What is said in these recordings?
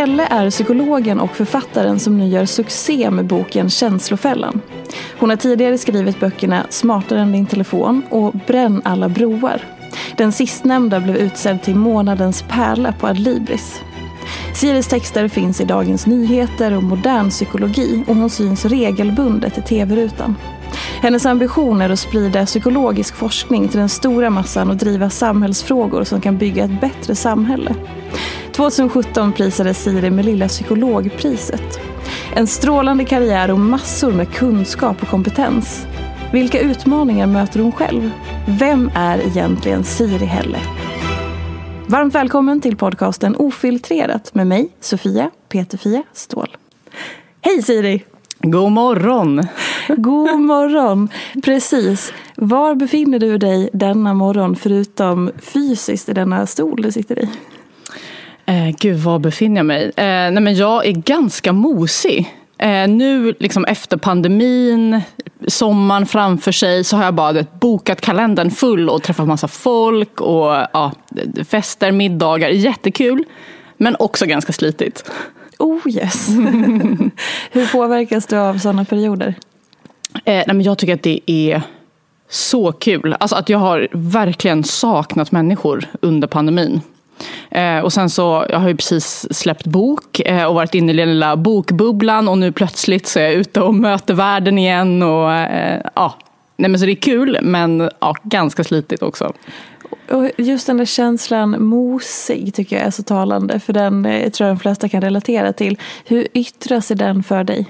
Pelle är psykologen och författaren som nu gör succé med boken Känslofällan. Hon har tidigare skrivit böckerna Smartare än din telefon och Bränn alla broar. Den sistnämnda blev utsedd till månadens pärla på Adlibris. Siris texter finns i Dagens Nyheter och Modern Psykologi och hon syns regelbundet i tv-rutan. Hennes ambition är att sprida psykologisk forskning till den stora massan och driva samhällsfrågor som kan bygga ett bättre samhälle. 2017 prisades Siri med Lilla psykologpriset. En strålande karriär och massor med kunskap och kompetens. Vilka utmaningar möter hon själv? Vem är egentligen Siri Helle? Varmt välkommen till podcasten Ofiltrerat med mig, Sofia Peterfia Ståhl. Hej Siri! God morgon! God morgon! Precis. Var befinner du dig denna morgon förutom fysiskt i denna stol du sitter i? Eh, gud, var befinner jag mig? Eh, nej, men jag är ganska mosig. Eh, nu liksom efter pandemin, sommaren framför sig, så har jag bara vet, bokat kalendern full och träffat massa folk och ja, fester, middagar. Jättekul, men också ganska slitigt. Oh yes! Hur påverkas du av sådana perioder? Eh, nej, men jag tycker att det är så kul. Alltså att jag har verkligen saknat människor under pandemin. Eh, och sen så, jag har ju precis släppt bok eh, och varit inne i den lilla bokbubblan och nu plötsligt så är jag ute och möter världen igen. Och, eh, ja. Nej, men så det är kul men ja, ganska slitigt också. Och just den där känslan mosig tycker jag är så talande. För den jag tror jag de flesta kan relatera till. Hur yttrar sig den för dig?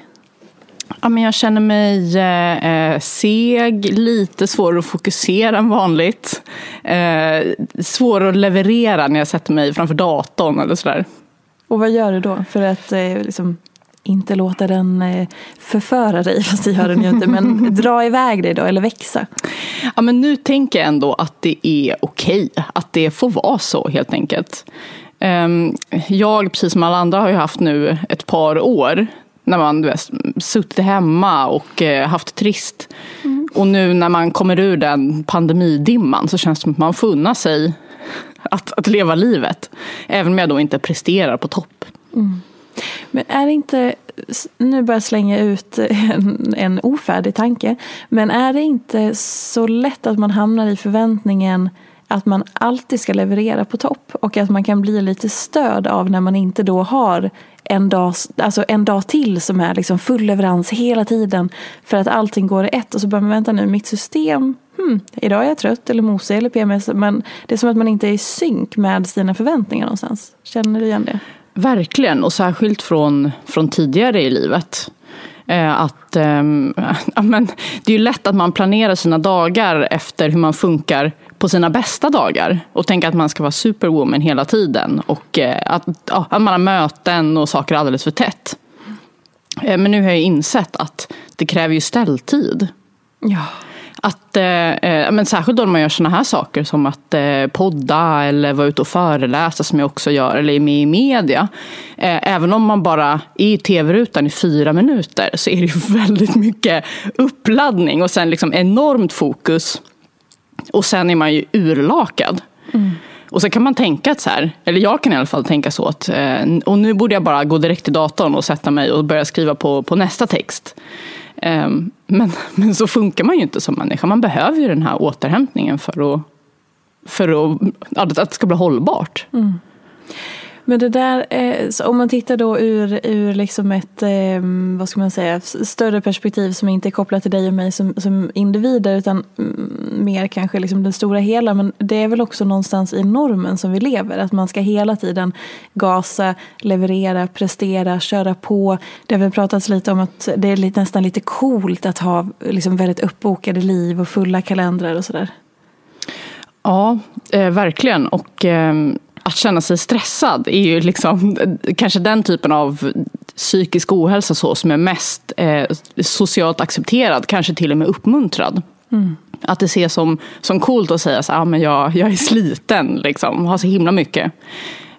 Ja, men jag känner mig eh, seg, lite svår att fokusera än vanligt. Eh, svår att leverera när jag sätter mig framför datorn eller sådär. Och vad gör du då för att eh, liksom, inte låta den eh, förföra dig, fast det gör den ju inte, men dra iväg dig då eller växa? Ja, men nu tänker jag ändå att det är okej, att det får vara så helt enkelt. Ehm, Jag, precis som alla andra, har ju haft nu ett par år när man du vet, suttit hemma och eh, haft trist. Och nu när man kommer ur den pandemidimman så känns det som att man får unna sig att, att leva livet. Även om jag då inte presterar på topp. Mm. Men är det inte, nu börjar jag slänga ut en, en ofärdig tanke, men är det inte så lätt att man hamnar i förväntningen att man alltid ska leverera på topp och att man kan bli lite störd av när man inte då har en dag, alltså en dag till som är liksom full leverans hela tiden för att allting går i ett och så börjar man vänta nu, mitt system, hmm, idag är jag trött eller mosig eller PMS men det är som att man inte är i synk med sina förväntningar någonstans. Känner du igen det? Verkligen, och särskilt från, från tidigare i livet. Eh, att, ehm, men, det är ju lätt att man planerar sina dagar efter hur man funkar på sina bästa dagar och tänker att man ska vara superwoman hela tiden och eh, att, ja, att man har möten och saker alldeles för tätt. Eh, men nu har jag insett att det kräver ju ställtid. Ja. Att, eh, men särskilt då när man gör såna här saker som att eh, podda eller vara ute och föreläsa som jag också gör, eller är med i media. Eh, även om man bara är i tv-rutan i fyra minuter så är det ju väldigt mycket uppladdning och sen liksom enormt fokus. Och sen är man ju urlakad. Mm. Och så kan man tänka att så här, eller jag kan i alla fall tänka så att, eh, och nu borde jag bara gå direkt till datorn och sätta mig och börja skriva på, på nästa text. Ehm, men, men så funkar man ju inte som människa. Man behöver ju den här återhämtningen för att, för att, att det ska bli hållbart. Mm. Men det där, eh, om man tittar då ur, ur liksom ett eh, vad ska man säga, större perspektiv som inte är kopplat till dig och mig som, som individer utan mm, mer kanske liksom den stora hela. Men det är väl också någonstans i normen som vi lever. Att man ska hela tiden gasa, leverera, prestera, köra på. Det har väl pratats lite om att det är nästan lite coolt att ha liksom väldigt uppbokade liv och fulla kalendrar och sådär. Ja, eh, verkligen. Och eh, att känna sig stressad är ju liksom kanske den typen av psykisk ohälsa så som är mest eh, socialt accepterad, kanske till och med uppmuntrad. Mm. Att det ses som, som coolt att säga att ah, jag, jag är sliten, liksom, har så himla mycket.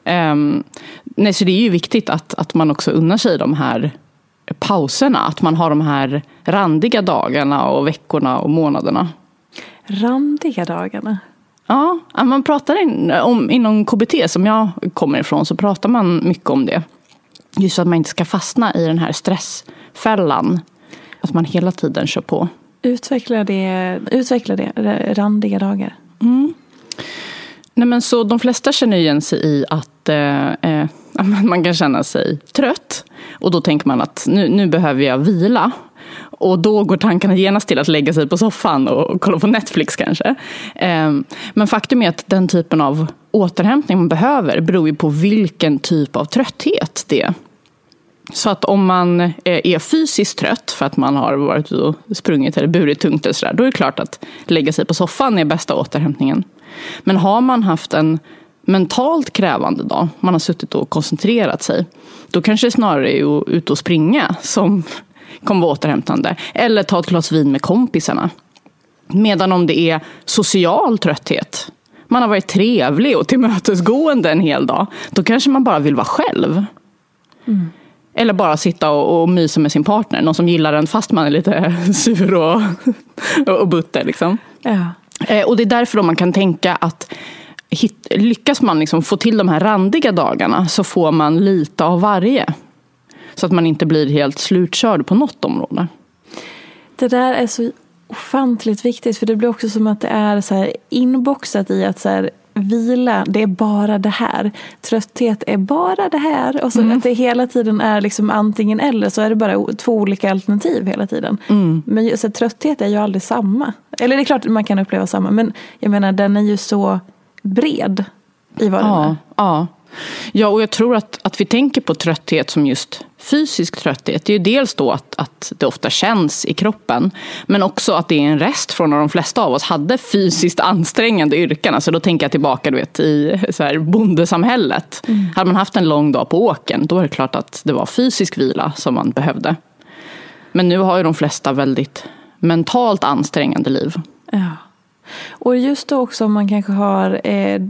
Um, nej, så det är ju viktigt att, att man också unnar sig de här pauserna. Att man har de här randiga dagarna och veckorna och månaderna. Randiga dagarna? Ja, man pratar in, om, inom KBT som jag kommer ifrån så pratar man mycket om det. Just att man inte ska fastna i den här stressfällan. Att man hela tiden kör på. Utveckla det, utveckla det randiga dagar. Mm. Nej, men så de flesta känner igen sig i att eh, eh man kan känna sig trött. Och då tänker man att nu, nu behöver jag vila. Och då går tankarna genast till att lägga sig på soffan och kolla på Netflix kanske. Ehm, men faktum är att den typen av återhämtning man behöver beror ju på vilken typ av trötthet det är. Så att om man eh, är fysiskt trött för att man har varit och sprungit eller burit tungt eller sådär, då är det klart att lägga sig på soffan är bästa återhämtningen. Men har man haft en mentalt krävande dag, man har suttit och koncentrerat sig, då kanske det snarare är att ut och springa som kommer vara återhämtande. Eller ta ett glas vin med kompisarna. Medan om det är social trötthet, man har varit trevlig och tillmötesgående en hel dag, då kanske man bara vill vara själv. Mm. Eller bara sitta och, och mysa med sin partner, någon som gillar en fast man är lite sur och, och butter. Liksom. Ja. Eh, och det är därför man kan tänka att hit, lyckas man liksom få till de här randiga dagarna så får man lite av varje. Så att man inte blir helt slutkörd på något område. Det där är så ofantligt viktigt för det blir också som att det är så här inboxat i att så här, vila, det är bara det här. Trötthet är bara det här. Och så mm. att det hela tiden är liksom antingen eller så är det bara två olika alternativ hela tiden. Mm. Men så trötthet är ju aldrig samma. Eller det är klart man kan uppleva samma men jag menar den är ju så bred i vad ja, den är. Ja. Ja, och jag tror att, att vi tänker på trötthet som just fysisk trötthet. Det är ju dels då att, att det ofta känns i kroppen. Men också att det är en rest från när de flesta av oss hade fysiskt ansträngande yrken. Alltså då tänker jag tillbaka du vet, i så här, bondesamhället. Mm. Hade man haft en lång dag på åken då är det klart att det var fysisk vila som man behövde. Men nu har ju de flesta väldigt mentalt ansträngande liv. Ja. Och just då också om man kanske har, eh,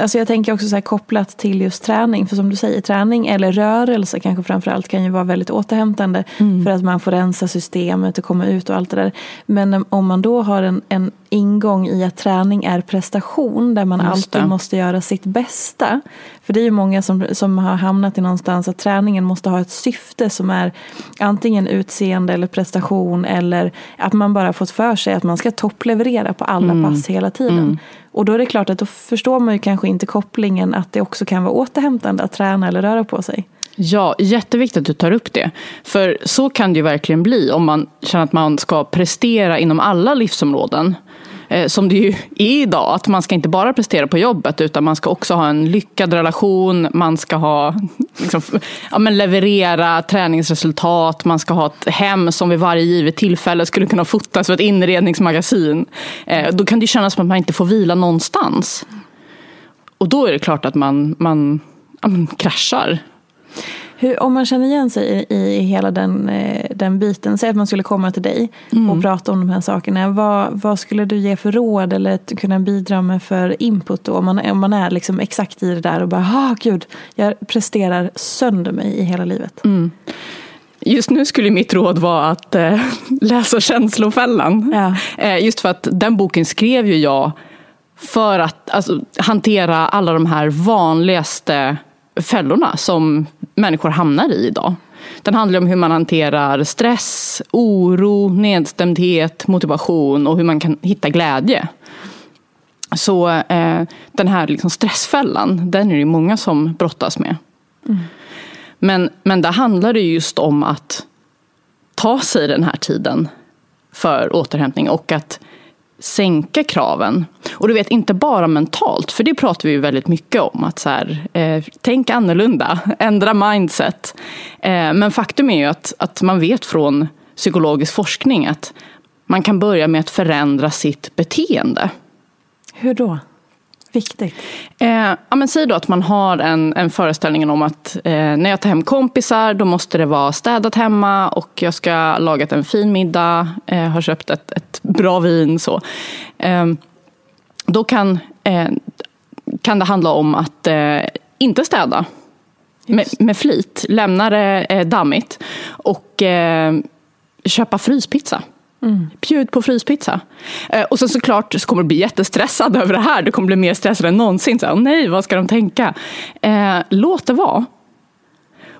alltså jag tänker också så här kopplat till just träning, för som du säger träning eller rörelse kanske framförallt kan ju vara väldigt återhämtande mm. för att man får rensa systemet och komma ut och allt det där. Men om man då har en, en ingång i att träning är prestation där man alltid måste göra sitt bästa. För det är ju många som, som har hamnat i någonstans att träningen måste ha ett syfte som är antingen utseende eller prestation eller att man bara fått för sig att man ska toppleverera på alla mm. pass hela tiden. Mm. Och då är det klart att då förstår man ju kanske inte kopplingen att det också kan vara återhämtande att träna eller röra på sig. Ja, jätteviktigt att du tar upp det. För så kan det ju verkligen bli om man känner att man ska prestera inom alla livsområden. Eh, som det ju är idag, att man ska inte bara prestera på jobbet utan man ska också ha en lyckad relation, man ska ha, liksom, ja, men leverera träningsresultat, man ska ha ett hem som vid varje givet tillfälle skulle kunna fotas för ett inredningsmagasin. Eh, då kan det kännas som att man inte får vila någonstans. Och då är det klart att man, man, ja, man kraschar. Hur, om man känner igen sig i, i hela den, eh, den biten, säg att man skulle komma till dig mm. och prata om de här sakerna. Vad, vad skulle du ge för råd eller kunna bidra med för input då? Om man, om man är liksom exakt i det där och bara, ah gud, jag presterar sönder mig i hela livet. Mm. Just nu skulle mitt råd vara att eh, läsa Känslofällan. Ja. Eh, just för att den boken skrev ju jag för att alltså, hantera alla de här vanligaste fällorna som människor hamnar i idag. Den handlar om hur man hanterar stress, oro, nedstämdhet, motivation och hur man kan hitta glädje. Så eh, den här liksom stressfällan, den är det många som brottas med. Mm. Men, men där handlar det just om att ta sig den här tiden för återhämtning och att sänka kraven. Och du vet, inte bara mentalt, för det pratar vi ju väldigt mycket om. Att så här, eh, tänk annorlunda, ändra mindset. Eh, men faktum är ju att, att man vet från psykologisk forskning att man kan börja med att förändra sitt beteende. Hur då? Viktigt. Eh, ja, men säg då att man har en, en föreställning om att eh, när jag tar hem kompisar då måste det vara städat hemma och jag ska ha lagat en fin middag, eh, har köpt ett, ett bra vin. så. Eh, då kan, eh, kan det handla om att eh, inte städa med, med, flit, lämna det dammigt och köpa fryspizza. Mm. Bjud på fryspizza. Eh, och sen såklart så kommer du bli jättestressad över det här. Du kommer bli mer stressad än någonsin. Så, oh, nej, vad ska de tänka? Eh, låt det vara.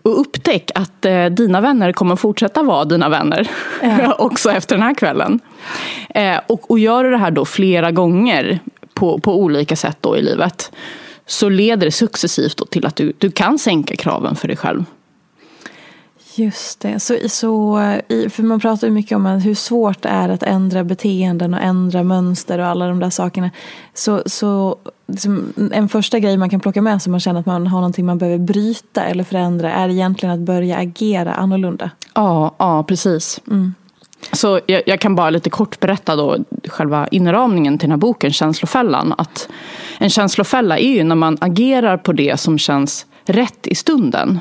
Och upptäck att eh, dina vänner kommer fortsätta vara dina vänner. Ja. också efter den här kvällen. Eh, och, och gör du det här då flera gånger på, på olika sätt då i livet. Så leder det successivt till att du, du kan sänka kraven för dig själv. Just det. Så, så, för man pratar ju mycket om hur svårt det är att ändra beteenden och ändra mönster och alla de där sakerna. Så, så liksom, en första grej man kan plocka med sig om man känner att man har någonting man behöver bryta eller förändra är egentligen att börja agera annorlunda. Ja, ja precis. Mm. Så jag, jag, kan bara lite kort berätta då själva inramningen till den här boken, Känslofällan. Att en känslofälla är ju när man agerar på det som känns rätt i stunden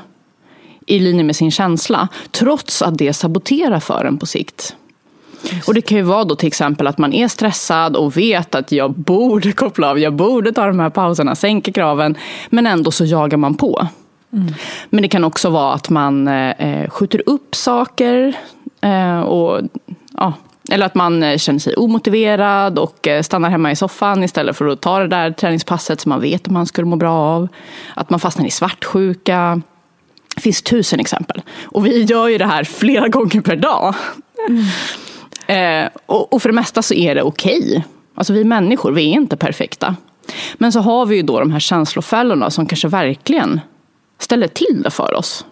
i linje med sin känsla. Trots att det saboterar för en på sikt. Och det kan ju vara då till exempel att man är stressad och vet att jag borde koppla av, jag borde ta de här pauserna, sänka kraven. Men ändå så jagar man på. Mm. Men det kan också vara att man eh, skjuter upp saker. Eh, och, ja, eller att man eh, känner sig omotiverad och eh, stannar hemma i soffan istället för att ta det där träningspasset som man vet att man skulle må bra av. Att man fastnar i svartsjuka. Det finns tusen exempel. Och vi gör ju det här flera gånger per dag. Mm. Eh, och, och, för det mesta så är det okej. Okay. Alltså vi människor, vi är inte perfekta. Men så har vi ju då de här känslofällorna som kanske verkligen ställer till det för oss.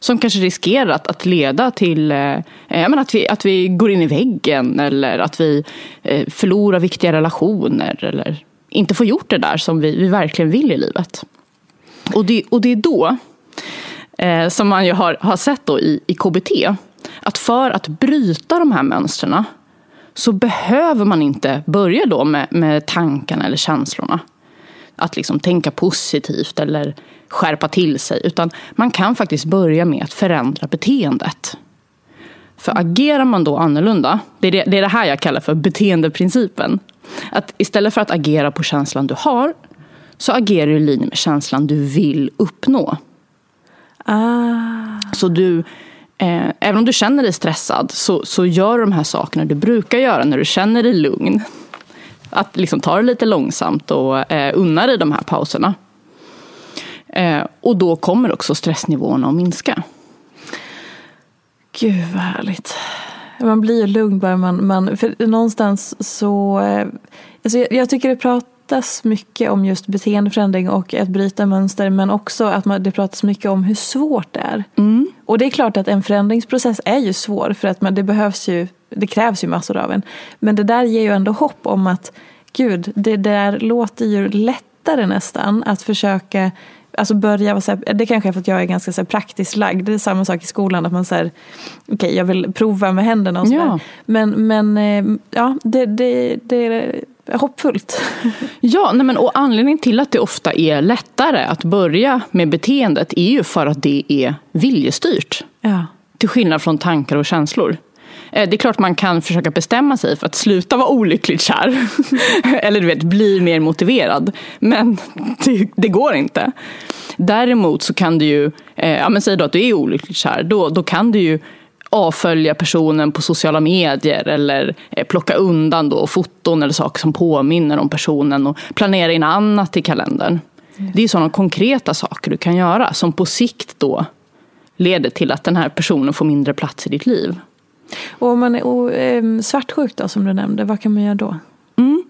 Som kanske riskerar att, att leda till eh, att, vi, att vi går in i väggen eller att vi eh, förlorar viktiga relationer eller inte får gjort det där som vi, vi verkligen vill i livet. Och det, och det är då eh, som man ju har, har sett då i, i KBT, att för att bryta de här mönstren så behöver man inte börja då med, med tankarna eller känslorna. Att liksom tänka positivt eller skärpa till sig. Utan man kan faktiskt börja med att förändra beteendet. För agerar man då annorlunda, det är det, det är det här jag kallar för beteendeprincipen. Att istället för att agera på känslan du har, så agerar du i linje med känslan du vill uppnå. Ah. Så du, eh, även om du känner dig stressad så, så gör du de här sakerna du brukar göra när du känner dig lugn. Att liksom ta det lite långsamt och eh, unna dig de här pauserna. Eh, och då kommer också stressnivåerna att minska. Gud vad härligt. Man blir ju lugn bara man, man för någonstans så, eh, alltså jag, jag tycker det pratar pratas mycket om just beteendeförändring och att bryta mönster men också att man, det pratas mycket om hur svårt det är. Mm. Och det är klart att en förändringsprocess är ju svår för att man, det behövs ju det krävs ju massor av en. Men det där ger ju ändå hopp om att gud, det där låter ju lättare nästan att försöka Alltså börja vara så här, det kanske är för att jag är ganska så här, praktiskt lagd. Det är samma sak i skolan. Att man säger, okej okay, jag vill prova med händerna och sådär. Ja. Men, men eh, ja, det, det, det hoppfullt. Ja, nej men, och anledningen till att det ofta är lättare att börja med beteendet är ju för att det är viljestyrt. Ja. Till skillnad från tankar och känslor. Eh, det är klart man kan försöka bestämma sig för att sluta vara olyckligt kär. Eller du vet, bli mer motiverad. Men det, det går inte. Däremot så kan du ju, eh, ja men säg då att du är olyckligt kär, då, då kan du ju avfölja personen på sociala medier eller eh, plocka undan då foton eller saker som påminner om personen och planera in annat i kalendern. Mm. Det är sådana konkreta saker du kan göra som på sikt då leder till att den här personen får mindre plats i ditt liv. Och om man är eh, svartsjuk då, som du nämnde, vad kan man göra då? Mm.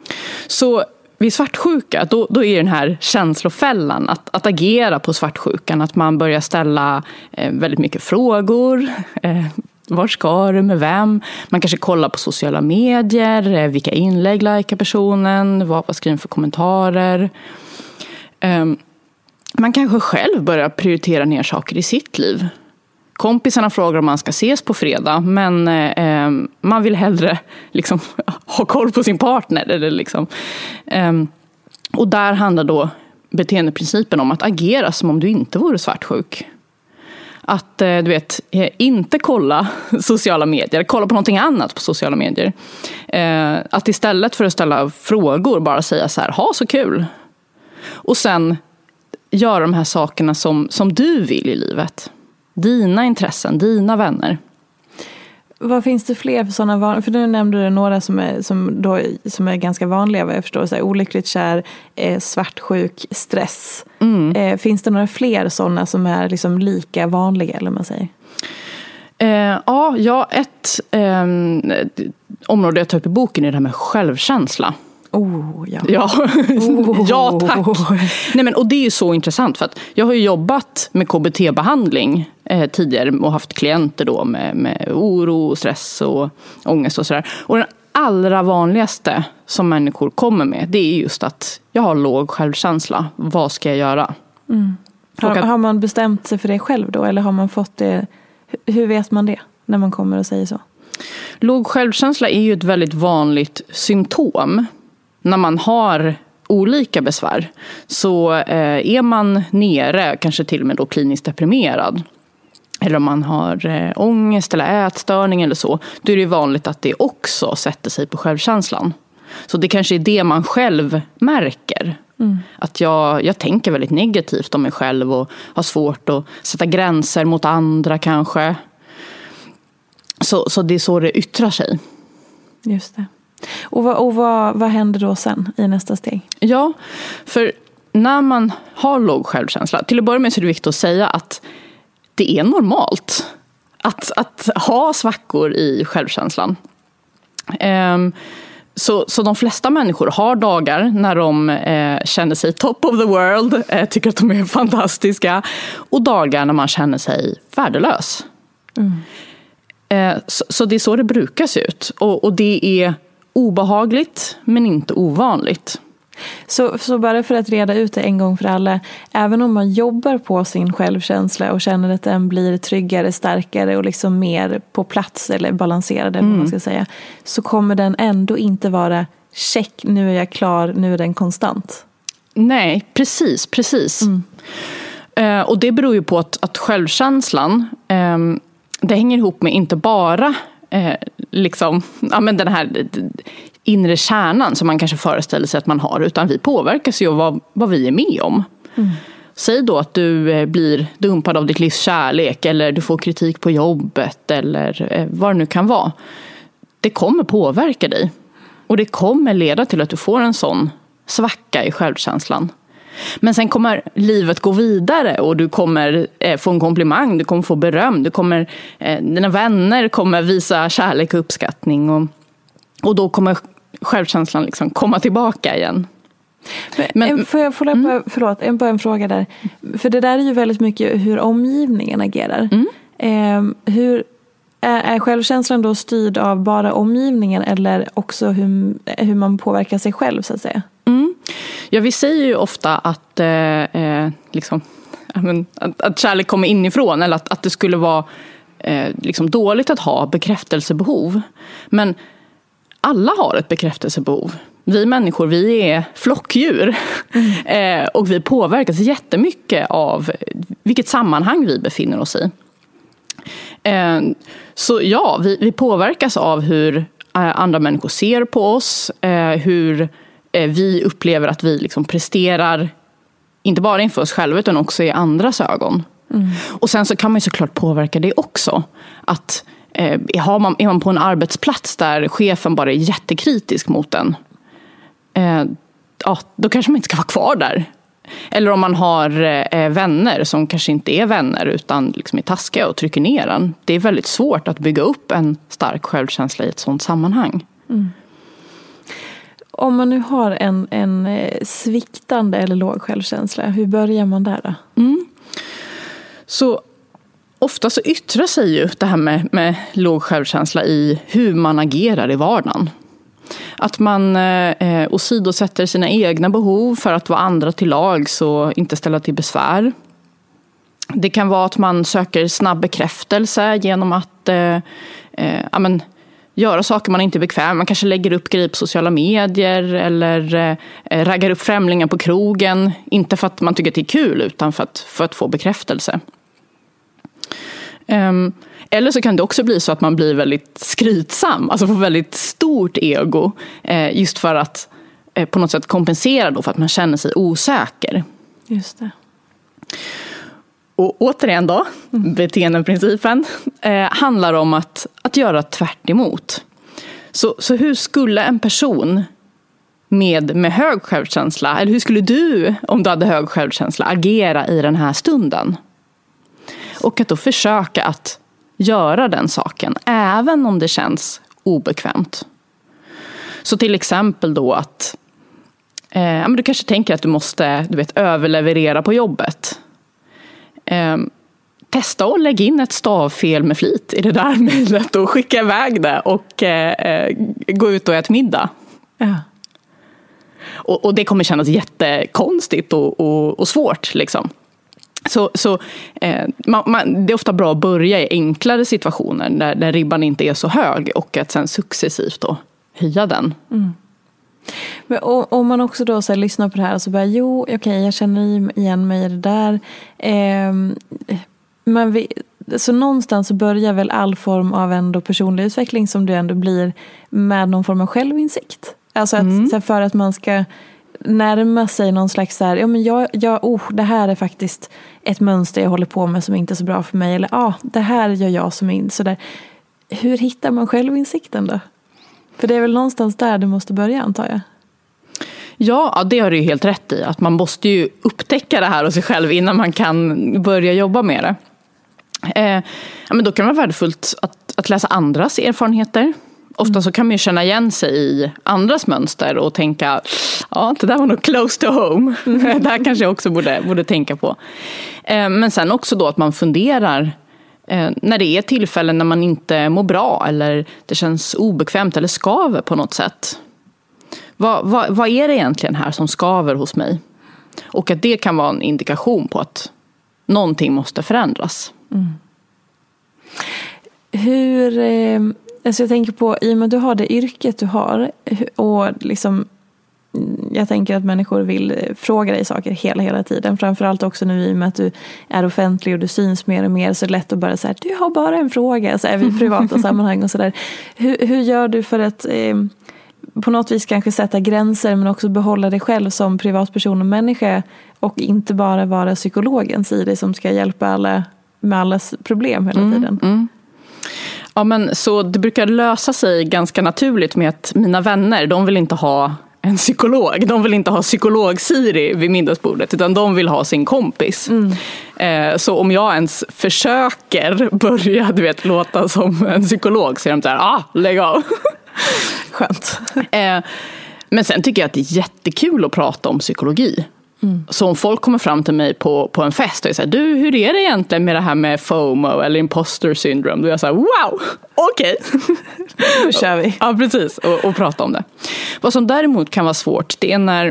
Så vid svartsjuka, då, då är den här känslofällan att, att agera på svartsjukan. Att man börjar ställa eh, väldigt mycket frågor. Eh, var ska du? Med vem? Man kanske kollar på sociala medier. Eh, vilka inlägg likar personen? Vad skriver skriven för kommentarer? Ehm, man kanske själv börjar prioritera ner saker i sitt liv. Kompisarna frågar om man ska ses på fredag men eh, ehm, man vill hellre liksom, ha koll på sin partner. Eller liksom. Eh, och där handlar då beteendeprincipen om att agera som om du inte vore svartsjuk. Att eh, du vet, eh, inte kolla sociala medier, kolla på någonting annat på sociala medier. Eh, att istället för att ställa frågor bara säga så här, ha så kul. Och sen göra de här sakerna som, som du vill i livet. Dina intressen, dina vänner. Vad finns det fler för sådana För nu nämnde du några som är, som då, som är ganska vanliga vad jag förstår. Så här, olyckligt kär, eh, svartsjuk, stress. Mm. Eh, finns det några fler sådana som är liksom lika vanliga eller man säger? Eh, ja, ja, ett eh, område jag tar upp i boken är det här med självkänsla. Oh, ja. Ja. Oh. ja, tack. Nej, men, och det är ju så intressant för att jag har ju jobbat med KBT-behandling eh, tidigare och haft klienter då med, med oro, stress och ångest och sådär. Och den allra vanligaste som människor kommer med det är just att jag har låg självkänsla. Vad ska jag göra? Mm. Har, att, har man bestämt sig för det själv då eller har man fått det? Hur vet man det när man kommer och säger så? Låg självkänsla är ju ett väldigt vanligt symptom när man har olika besvär så eh, är man nere, kanske till och med då kliniskt deprimerad eller om man har eh, ångest eller ätstörning eller så, då är det vanligt att det också sätter sig på självkänslan. Så det kanske är det man själv märker. Mm. Att jag, jag tänker väldigt negativt om mig själv och har svårt att sätta gränser mot andra kanske. Så, så det är så det yttrar sig. Just det. Och, vad, och vad, vad händer då sen i nästa steg? Ja, för när man har låg självkänsla, till att börja med så är det viktigt att säga att det är normalt att, att ha svackor i självkänslan. Um, så, så de flesta människor har dagar när de eh, känner sig top of the world, eh, tycker att de är fantastiska. Och dagar när man känner sig värdelös. Mm. Eh, så, så, det är så det brukar se ut. Och, och det är obehagligt men inte ovanligt. Så, så bara för att reda ut det en gång för alla, även om man jobbar på sin självkänsla och känner att den blir tryggare, starkare och liksom mer på plats eller balanserad eller mm. man ska säga, så kommer den ändå inte vara check, nu är jag klar, nu är den konstant. Nej, precis, precis. Mm. Uh, och det beror ju på att, att självkänslan, um, det hänger ihop med inte bara eh, liksom, ja, men den här inre kärnan som man kanske föreställer sig att man har. Utan vi påverkas ju av vad, vad vi är med om. Mm. Säg då att du eh, blir dumpad av ditt livs kärlek eller du får kritik på jobbet eller eh, vad det nu kan vara. Det kommer påverka dig. Och det kommer leda till att du får en sån svacka i självkänslan. Men sen kommer livet gå vidare och du kommer eh, få en komplimang, du kommer få beröm, du kommer, eh, dina vänner kommer visa kärlek och uppskattning. Och, och då kommer självkänslan liksom komma tillbaka igen. Men, får jag, får jag mm. förlåt, bara en fråga där. För det där är ju väldigt mycket hur omgivningen agerar. Mm. Eh, hur, Är, är självkänslan då styrd av bara omgivningen eller också hur, hur man påverkar sig själv så att säga? Ja, vi säger ju ofta att, eh, eh liksom, att, att kärlek kommer inifrån eller att, att det skulle vara eh, liksom dåligt att ha bekräftelsebehov. Men alla har ett bekräftelsebehov. Vi människor, vi är flockdjur. Mm. eh, och vi påverkas jättemycket av vilket sammanhang vi befinner oss i. Eh, så ja, vi, vi, påverkas av hur andra människor ser på oss. Eh, hur vi upplever att vi liksom presterar. Inte bara inför oss själva utan också i andras ögon. Mm. Och sen så kan man ju såklart påverka det också. Att eh, har man, är man på en arbetsplats där chefen bara är jättekritisk mot en. Eh, ja, då kanske man inte ska vara kvar där. Eller om man har eh, vänner som kanske inte är vänner utan liksom är taskiga och trycker ner en. Det är väldigt svårt att bygga upp en stark självkänsla i ett sådant sammanhang. Mm. Om man nu har en, en eh, sviktande eller låg självkänsla, hur börjar man där då? Mm. Så ofta så yttrar sig ju det här med, med låg självkänsla i hur man agerar i vardagen. Att man eh, eh åsidosätter sina egna behov för att vara andra till lags och inte ställa till besvär. Det kan vara att man söker snabb bekräftelse genom att eh, eh, amen, göra saker man inte är bekväm Man kanske lägger upp grejer på sociala medier eller eh, raggar upp främlingar på krogen. Inte för att man tycker att det är kul utan för att, för att få bekräftelse. Um, eller så kan det också bli så att man blir väldigt skrytsam, alltså får väldigt stort ego. Eh, just för att eh, på något sätt kompensera då för att man känner sig osäker. Just det. Och återigen då, beteendeprincipen eh, handlar om att, att göra tvärt emot. Så, så hur skulle en person med, med hög självkänsla, eller hur skulle du om du hade hög självkänsla agera i den här stunden? Och att då försöka att göra den saken, även om det känns obekvämt. Så till exempel då att eh, du kanske tänker att du måste du vet, överleverera på jobbet. Eh, testa att lägga in ett stavfel med flit i det där mejlet och skicka iväg det och eh, eh, gå ut och äta middag. Ja. Och, och, det kommer kännas jättekonstigt och, och, och svårt. Liksom. Så, så eh, man, man, det är ofta bra att börja i enklare situationer där, där ribban inte är så hög och att sen successivt då höja den. Mm. Men om man också då så lyssnar på det här och så bara jo, okej, okay, jag känner igen mig i det där. Eh, men vi, så någonstans så börjar väl all form av ändå personlig utveckling som du ändå blir med någon form av självinsikt. Alltså att, mm. för att man ska närma sig någon slags så här, ja men jag, jag, oh, det här är faktiskt ett mönster jag håller på med som inte är så bra för mig. Eller ja, ah, det här gör jag som är sådär. Hur hittar man självinsikten då? För det är väl någonstans där du måste börja antar jag. Ja, det har du helt rätt i. Att man måste ju upptäcka det här hos sig själv innan man kan börja jobba med det. Eh, ja, men då kan det vara värdefullt att, att läsa andras erfarenheter. Ofta så kan man ju känna igen sig i andras mönster och tänka, ja det där var nog close to home. det här kanske jag också borde, borde tänka på. Eh, men sen också då att man funderar Eh, när det är tillfällen när man inte mår bra eller det känns obekvämt eller skaver på något sätt. Vad, vad, vad är det egentligen här som skaver hos mig? Och att det kan vara en indikation på att någonting måste förändras. Mm. Hur, eh, Alltså jag tänker på, i och med att du har det yrket du har och liksom jag tänker att människor vill fråga dig saker hela, hela tiden. Framförallt också nu i och med att du är offentlig och du syns mer och mer så är det lätt att bara säga du har bara en fråga, så är i privata sammanhang och sådär. Hur, hur gör du för att eh, på något vis kanske sätta gränser men också behålla dig själv som privatperson och människa och inte bara vara psykologen i dig som ska hjälpa alla med allas problem hela mm, tiden? Mm, mm. Ja, men, så det brukar lösa sig ganska naturligt med att mina vänner, de vill inte ha en psykolog. De vill inte ha psykolog-Siri vid middagsbordet utan de vill ha sin kompis. Mm. Eh, så om jag ens försöker börja du vet, låta som en psykolog så är de såhär, ah, lägg av. Skönt. Eh, men sen tycker jag att det är jättekul att prata om psykologi. Så om folk kommer fram till mig på, på en fest och här, du hur är det egentligen med det här med FOMO eller imposter syndrome? Då är jag så här, wow, okej. Nu kör vi. Ja, precis. Och, och prata om det. Vad som däremot kan vara svårt, det är när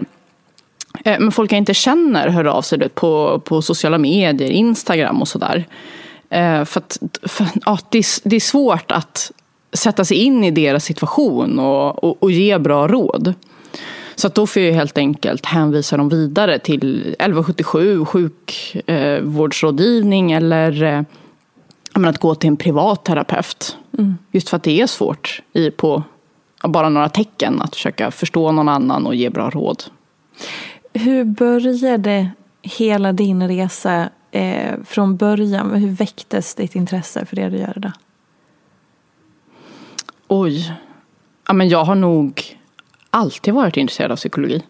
eh, men folk jag inte känner hör av sig vet, på, på sociala medier, Instagram och sådär. Eh, för att för, ja, det, är, det är svårt att sätta sig in i deras situation och, och, och ge bra råd. Så då får jag helt enkelt hänvisa dem vidare till 1177, sjukvårdsrådgivning eller eh, att gå till en privat terapeut. Mm. Just för att det är svårt i, på bara några tecken att försöka förstå någon annan och ge bra råd. Hur började hela din resa eh, från början? Hur väcktes ditt intresse för det du gör idag? Oj. Ja, men jag har nog alltid varit intresserad av psykologi.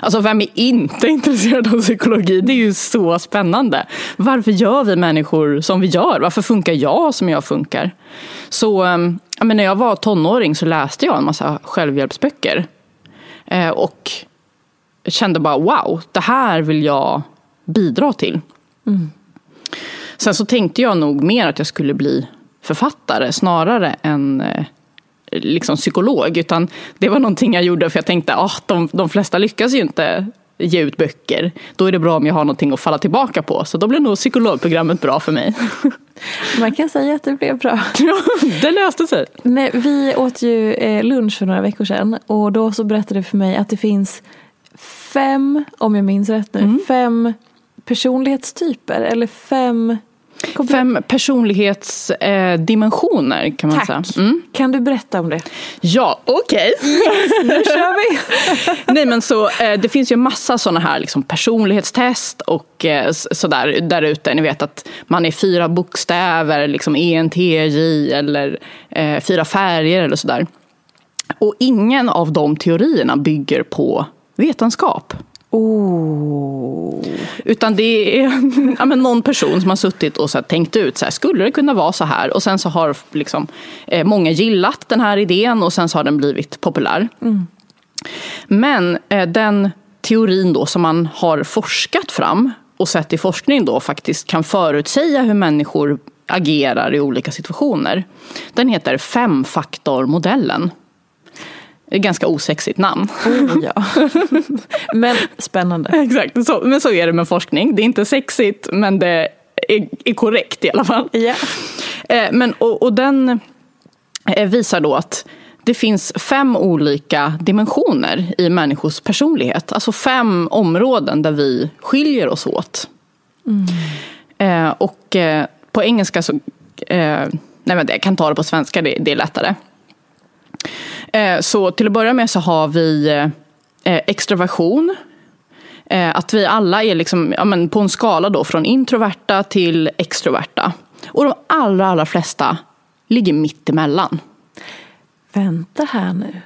Alltså vem är inte intresserad av psykologi? Det är ju så spännande. Varför gör vi människor som vi gör? Varför funkar jag som jag funkar? Så ehm, men när jag var tonåring så läste jag en massa självhjälpsböcker. Eh, och kände bara wow, det här vill jag bidra till. Mm. Sen så tänkte jag nog mer att jag skulle bli författare snarare än eh, liksom psykolog. Utan det var någonting jag gjorde för jag tänkte att ah, de, de flesta lyckas ju inte ge ut böcker. Då är det bra om jag har någonting att falla tillbaka på. Så då blev nog psykologprogrammet bra för mig. Man kan säga att det blev bra. Ja, det löste sig. Nej, vi åt ju eh, lunch för några veckor sedan och då så berättade du för mig att det finns fem, om jag minns rätt nu, mm. fem personlighetstyper eller fem Fem personlighetsdimensioner eh, kan man Tack. säga. Mm. Kan du berätta om det? Ja, okej. Okay. Yes, nu kör vi! Nej men så, eh, det finns ju massa sådana här liksom, personlighetstest och eh, sådär där ute. Ni vet att man är fyra bokstäver, liksom ENTJ eller eh, fyra färger eller sådär. Och ingen av de teorierna bygger på vetenskap. Oh. Utan det är ja, men någon person som har suttit och så tänkt ut, så här, skulle det kunna vara så här? Och sen så har liksom, eh, många gillat den här idén och sen så har den blivit populär. Mm. Men eh, den teorin då som man har forskat fram och sett i forskning då faktiskt kan förutsäga hur människor agerar i olika situationer. Den heter femfaktormodellen. Ganska osexigt namn. Oh, ja. men spännande. Exakt, så, men så är det med forskning. Det är inte sexigt men det är, är korrekt i alla fall. Yeah. men, och, och den eh, visar då att det finns fem olika dimensioner i människors personlighet. Alltså fem områden där vi skiljer oss åt. Mm. Eh, och eh, på engelska så, eh, nej men jag kan ta det på svenska, det, det är lättare. Eh, så till att börja med så har vi eh, extroversion. Eh, att vi alla är liksom, ja, men på en skala då från introverta till extroverta. Och de allra, allra flesta ligger mitt emellan. Vänta här nu.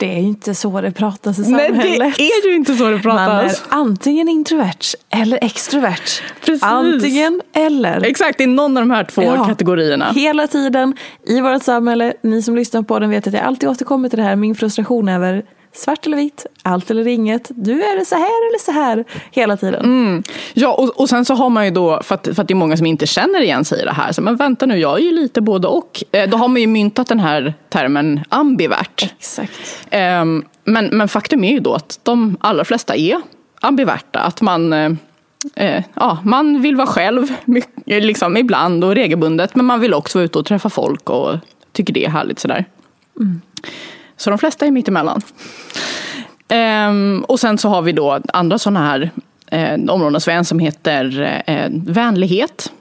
Det är ju inte så det pratas i samhället. Nej, det är ju inte så det pratas. Man är antingen introvert eller extrovert. Precis. Antingen eller. Exakt, det är någon av de här två ja, kategorierna. Hela tiden i vårt samhälle. Ni som lyssnar på den vet att jag alltid återkommer till det här. Min frustration över svart eller vitt, allt eller inget. Du är så här eller så här hela tiden. Mm. Ja, och, och sen så har man ju då, för att, för att det är många som inte känner igen sig i det här, så men vänta nu, jag är ju lite både och. Eh, då har man ju myntat den här termen ambivert. Exakt. Eh, men, men faktum är ju då att de allra flesta är ambiverta. Att man, eh, eh ja, man vill vara själv mycket, liksom, ibland och regelbundet, men man vill också vara ute och träffa folk och tycker det är härligt sådär. Mm. Så de flesta är mittemellan. Ehm, och sen så har vi då andra sådana här eh, områden som, som heter eh, vänlighet.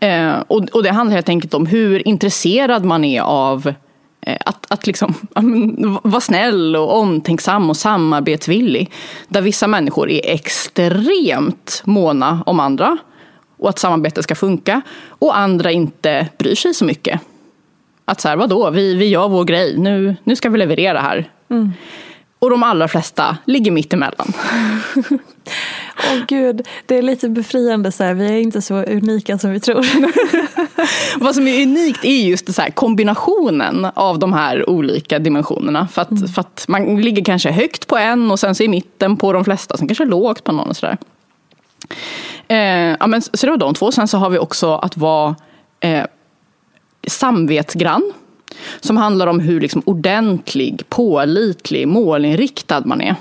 Eh, och, och det handlar helt enkelt om hur intresserad man är av eh, att, att liksom, vara snäll och omtänksam och samarbetsvillig. Där vissa människor är extremt måna om andra och att samarbetet ska funka. Och andra inte bryr sig så mycket. Att så här, vadå, vi, vi gör vår grej, nu, nu ska vi leverera här. Mm. Och de allra flesta ligger mitt emellan. Åh gud, det är lite befriande så här. vi är inte så unika som vi tror. Vad som är unikt är just det så här, kombinationen av de här olika dimensionerna. För att, mm. för att man ligger kanske högt på en och sen så i mitten på de flesta, sen kanske lågt på någon och sådär. Eh, ja, men, så det var de två. Sen så har vi också att vara eh, samvetsgrann. Som handlar om hur liksom ordentlig, pålitlig, målinriktad man är.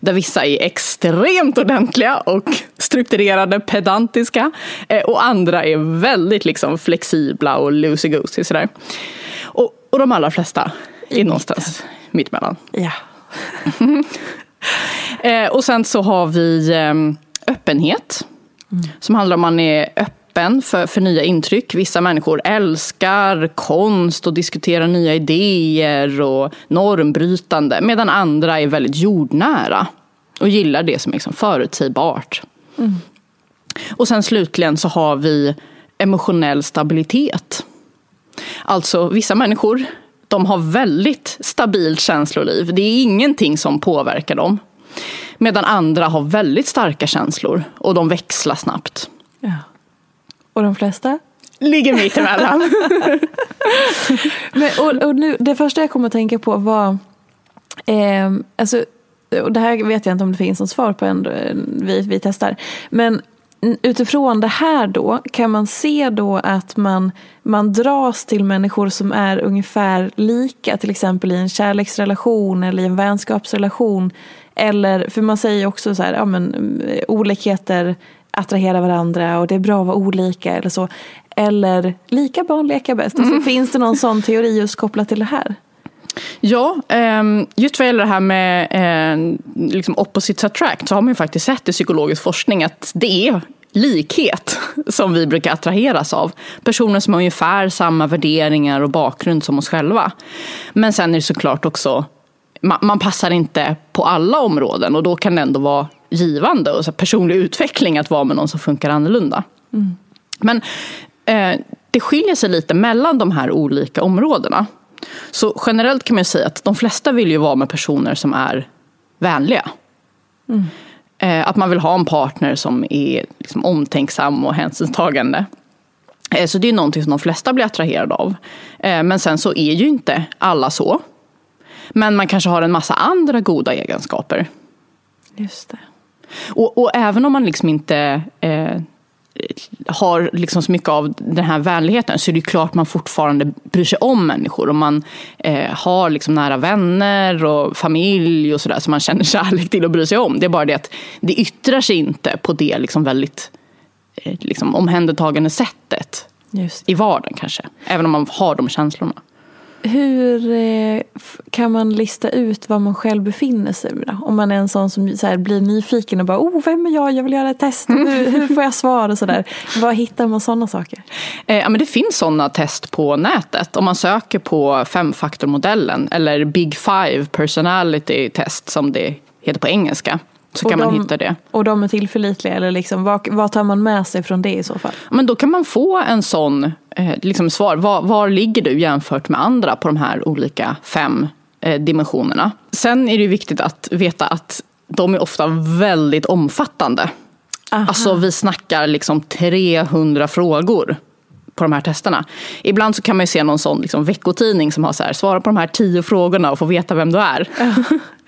Där vissa är extremt ordentliga och strukturerade, pedantiska. Eh, och andra är väldigt liksom flexibla och loosey-goosey. Och, och de allra flesta är någonstans mittemellan. Ja. Eh, och sen så har vi ehm, öppenhet. Mm. Som handlar om man är öppen för, för nya intryck. Vissa människor älskar konst och diskuterar nya idéer och normbrytande. Medan andra är väldigt jordnära och gillar det som är liksom förutsägbart. Mm. Och sen slutligen så har vi emotionell stabilitet. Alltså vissa människor de har väldigt stabilt känsloliv. Det är ingenting som påverkar dem. Medan andra har väldigt starka känslor och de växlar snabbt. Och de flesta? Ligger mitt emellan. Men, och, och nu, det första jag kom att tänka på var, eh, alltså, och det här vet jag inte om det finns något svar på än, vi, vi testar. Men utifrån det här då, kan man se då att man, man dras till människor som är ungefär lika, till exempel i en kärleksrelation eller i en vänskapsrelation. Eller, för man säger också så här, ja men olikheter attraherar varandra och det är bra att vara olika eller så. Eller lika barn leka bäst. Alltså, mm. Finns det någon sån teori just kopplat till det här? Ja, ehm, just vad gäller det här med eh, liksom opposites attract så har man ju faktiskt sett i psykologisk forskning att det är likhet som vi brukar attraheras av. Personer som har ungefär samma värderingar och bakgrund som oss själva. Men sen är det såklart också, man passar inte på alla områden och då kan det ändå vara givande och så personlig utveckling att vara med någon som funkar annorlunda. Mm. Men eh, det skiljer sig lite mellan de här olika områdena. Så generellt kan man säga att de flesta vill ju vara med personer som är vänliga. Mm. Eh, att man vill ha en partner som är liksom omtänksam och hänsynstagande. Eh, så det är någonting som de flesta blir attraherade av. Eh, men sen så är ju inte alla så. Men man kanske har en massa andra goda egenskaper. Just det. Och, och även om man liksom inte eh, har liksom så mycket av den här vänligheten så är det klart man fortfarande bryr sig om människor. Och man eh, har liksom nära vänner och familj och sådär som man känner kärlek till och bryr sig om. Det är bara det att det yttrar sig inte på det liksom väldigt eh, liksom omhändertagande sättet i vardagen kanske. Även om man har de känslorna. Hur eh, kan man lista ut var man själv befinner sig? Då? Om man är en sån som så här, blir nyfiken och bara oh, vem är jag? Jag vill göra ett test. Hur, hur får jag svar? Och så där. Var hittar man sådana saker? Eh, ja, men det finns sådana test på nätet. Om man söker på femfaktormodellen eller Big Five personality test som det heter på engelska. Så och kan de, man hitta det. Och de är tillförlitliga? Eller liksom, vad, vad tar man med sig från det i så fall? Men då kan man få en sån eh, liksom svar. Var, var ligger du jämfört med andra på de här olika fem eh, dimensionerna? Sen är det viktigt att veta att de är ofta väldigt omfattande. Aha. Alltså vi snackar liksom 300 frågor på de här testerna. Ibland så kan man se någon sån liksom veckotidning som har så här, svara på de här tio frågorna och få veta vem du är.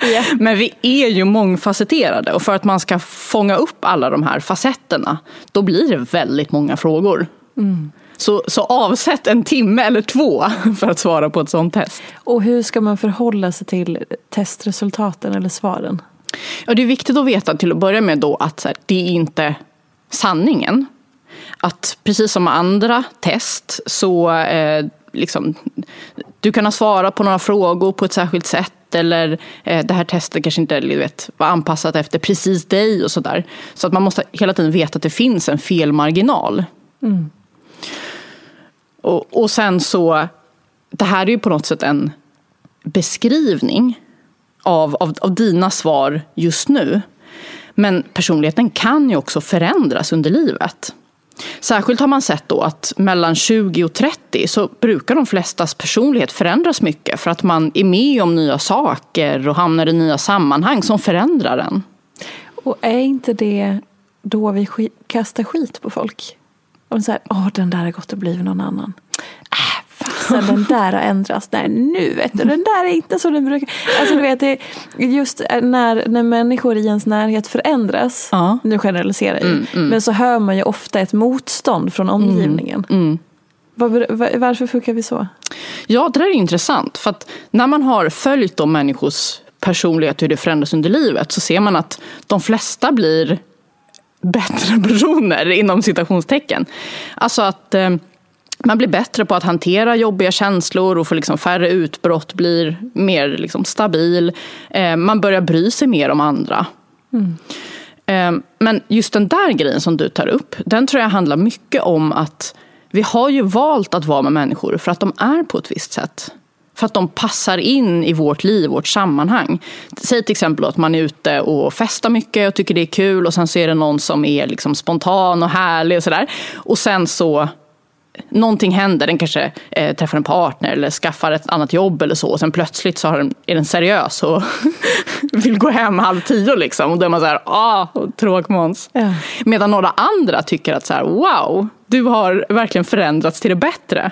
yeah. Men vi är ju mångfacetterade och för att man ska fånga upp alla de här facetterna då blir det väldigt många frågor. Mm. Så, så avsätt en timme eller två för att svara på ett sånt test. Och hur ska man förhålla sig till testresultaten eller svaren? Ja, det är viktigt att veta till att börja med då att här, det är inte sanningen att precis som andra test så eh, liksom, du kan ha svarat på några frågor på ett särskilt sätt eller eh, det här testet kanske inte vet, var anpassat efter precis dig och sådär. Så att man måste hela tiden veta att det finns en felmarginal. Mm. Och, och sen så, det här är ju på något sätt en beskrivning av, av, av dina svar just nu. Men personligheten kan ju också förändras under livet. Särskilt har man sett då att mellan 20 och 30 så brukar de flestas personlighet förändras mycket för att man är med om nya saker och hamnar i nya sammanhang som förändrar en. Och är inte det då vi kastar skit på folk. Och så här, åh den där har gått och blivit någon annan. Äh, fasen den där har ändrats. Nej nu vet du, den där är inte så den brukar. Alltså du vet, det, just när, när människor i ens närhet förändras. Ja. Nu generaliserar jag Men så hör man ju ofta ett motstånd från omgivningen. Var, var, varför funkar vi så? Ja, det där är intressant. För att när man har följt de människors personlighet och hur det förändras under livet så ser man att de flesta blir bättre personer inom citationstecken. Alltså att eh, man blir bättre på att hantera jobbiga känslor och får liksom färre utbrott, blir mer liksom stabil. Eh, man börjar bry sig mer om andra. Mm. men just den där grejen som du tar upp, den tror jag handlar mycket om att vi har ju valt att vara med människor för att de är på ett visst sätt. För att de passar in i vårt liv, vårt sammanhang. Säg till exempel att man är ute och festar mycket och tycker det är kul och sen så är det någon som är liksom spontan och härlig och sådär. Och sen så någonting händer, den kanske eh, träffar en partner eller skaffar ett annat jobb eller så. Och sen plötsligt så den, är den seriös och vill gå hem halv tio liksom. Och då är man så här, ah, tråkmåns. Ja. Medan några andra tycker att så här, wow, du har verkligen förändrats till det bättre.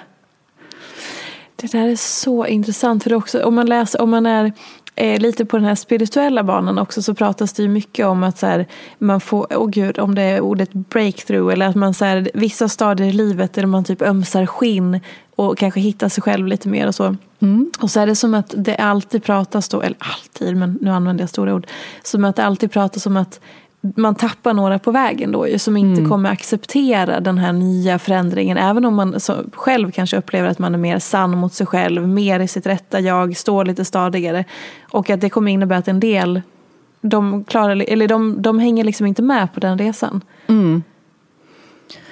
Det där är så intressant. För också, om man läser, om man är eh, lite på den här spirituella banan också så pratas det ju mycket om att så här, man får, åh gud, om det är ordet breakthrough eller att man så här, vissa stadier i livet där man typ ömsar skinn och kanske hittar sig själv lite mer och så. Och så är det som att det alltid pratas då, eller alltid, men nu använder jag stora ord, som att det alltid pratas om att man tappar några på vägen då ju, som inte kommer acceptera den här nya förändringen. Även om man själv kanske upplever att man är mer sann mot sig själv, mer i sitt rätta jag, står lite stadigare. Och att det kommer innebära att en del, de, klarar, eller de, de hänger liksom inte med på den resan.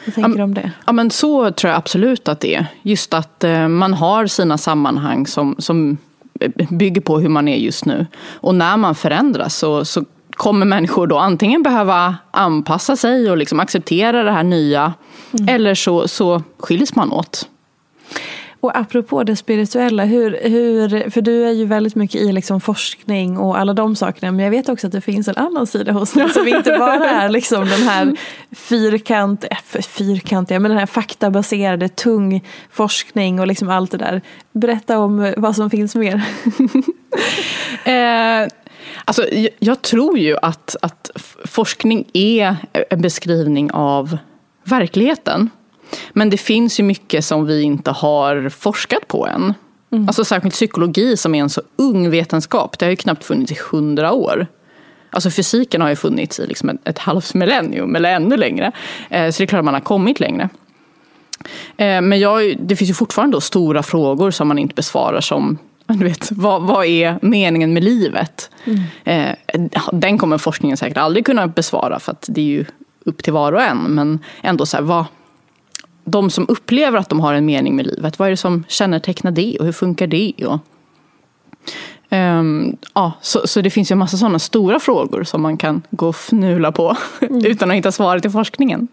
Vad tänker du om det? Ja men så tror jag absolut att det är. Just att eh, man har sina sammanhang som, som bygger på hur man är just nu. Och när man förändras så, så kommer människor då antingen behöva anpassa sig och liksom acceptera det här nya. Eller så, så skiljs man åt. Och apropå det spirituella, hur, hur, för du är ju väldigt mycket i liksom forskning och alla de sakerna. Men jag vet också att det finns en annan sida hos dig som inte bara är liksom den här fyrkant, f- fyrkantiga, men den här faktabaserade, tung forskning och liksom allt det där. Berätta om eh, vad som finns mer. Eh, alltså, jag, tror ju att, att forskning är en beskrivning av verkligheten. Men det finns ju mycket som vi inte har forskat på än. Alltså särskilt psykologi som är en så ung vetenskap. Det har ju knappt funnits i hundra år. Alltså fysiken har ju funnits i liksom ett, ett halvt millennium eller ännu längre. Eh, så det är klart att man har kommit längre. Eh, men jag, det finns ju fortfarande stora frågor som man inte besvarar som du vet, vad, vad är meningen med livet? Eh, den kommer forskningen säkert aldrig kunna besvara för att det är ju upp till var och en. Men ändå så här, vad, de som upplever att de har en mening med livet, vad är det som kännetecknar det och hur funkar det? Och, Ehm, ja, så, så det finns ju en massa sådana stora frågor som man kan gå och fnula på utan att hitta svaret i forskningen.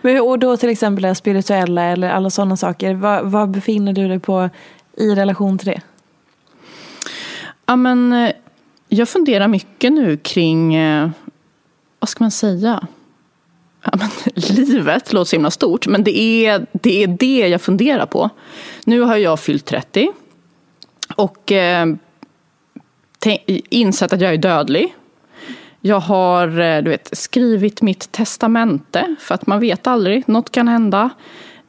Men, och då till exempel det spirituella eller alla sådana saker. Vad, vad befinner du dig på i relation till det? Ja, men, eh, jag funderar mycket nu kring, eh, vad ska man säga? Ja, men, livet låter så himla stort, men det är, det är det jag funderar på. Nu har jag fyllt 30 och eh, insett att jag är dödlig. Jag har eh, du vet, skrivit mitt testamente, för att man vet aldrig, något kan hända.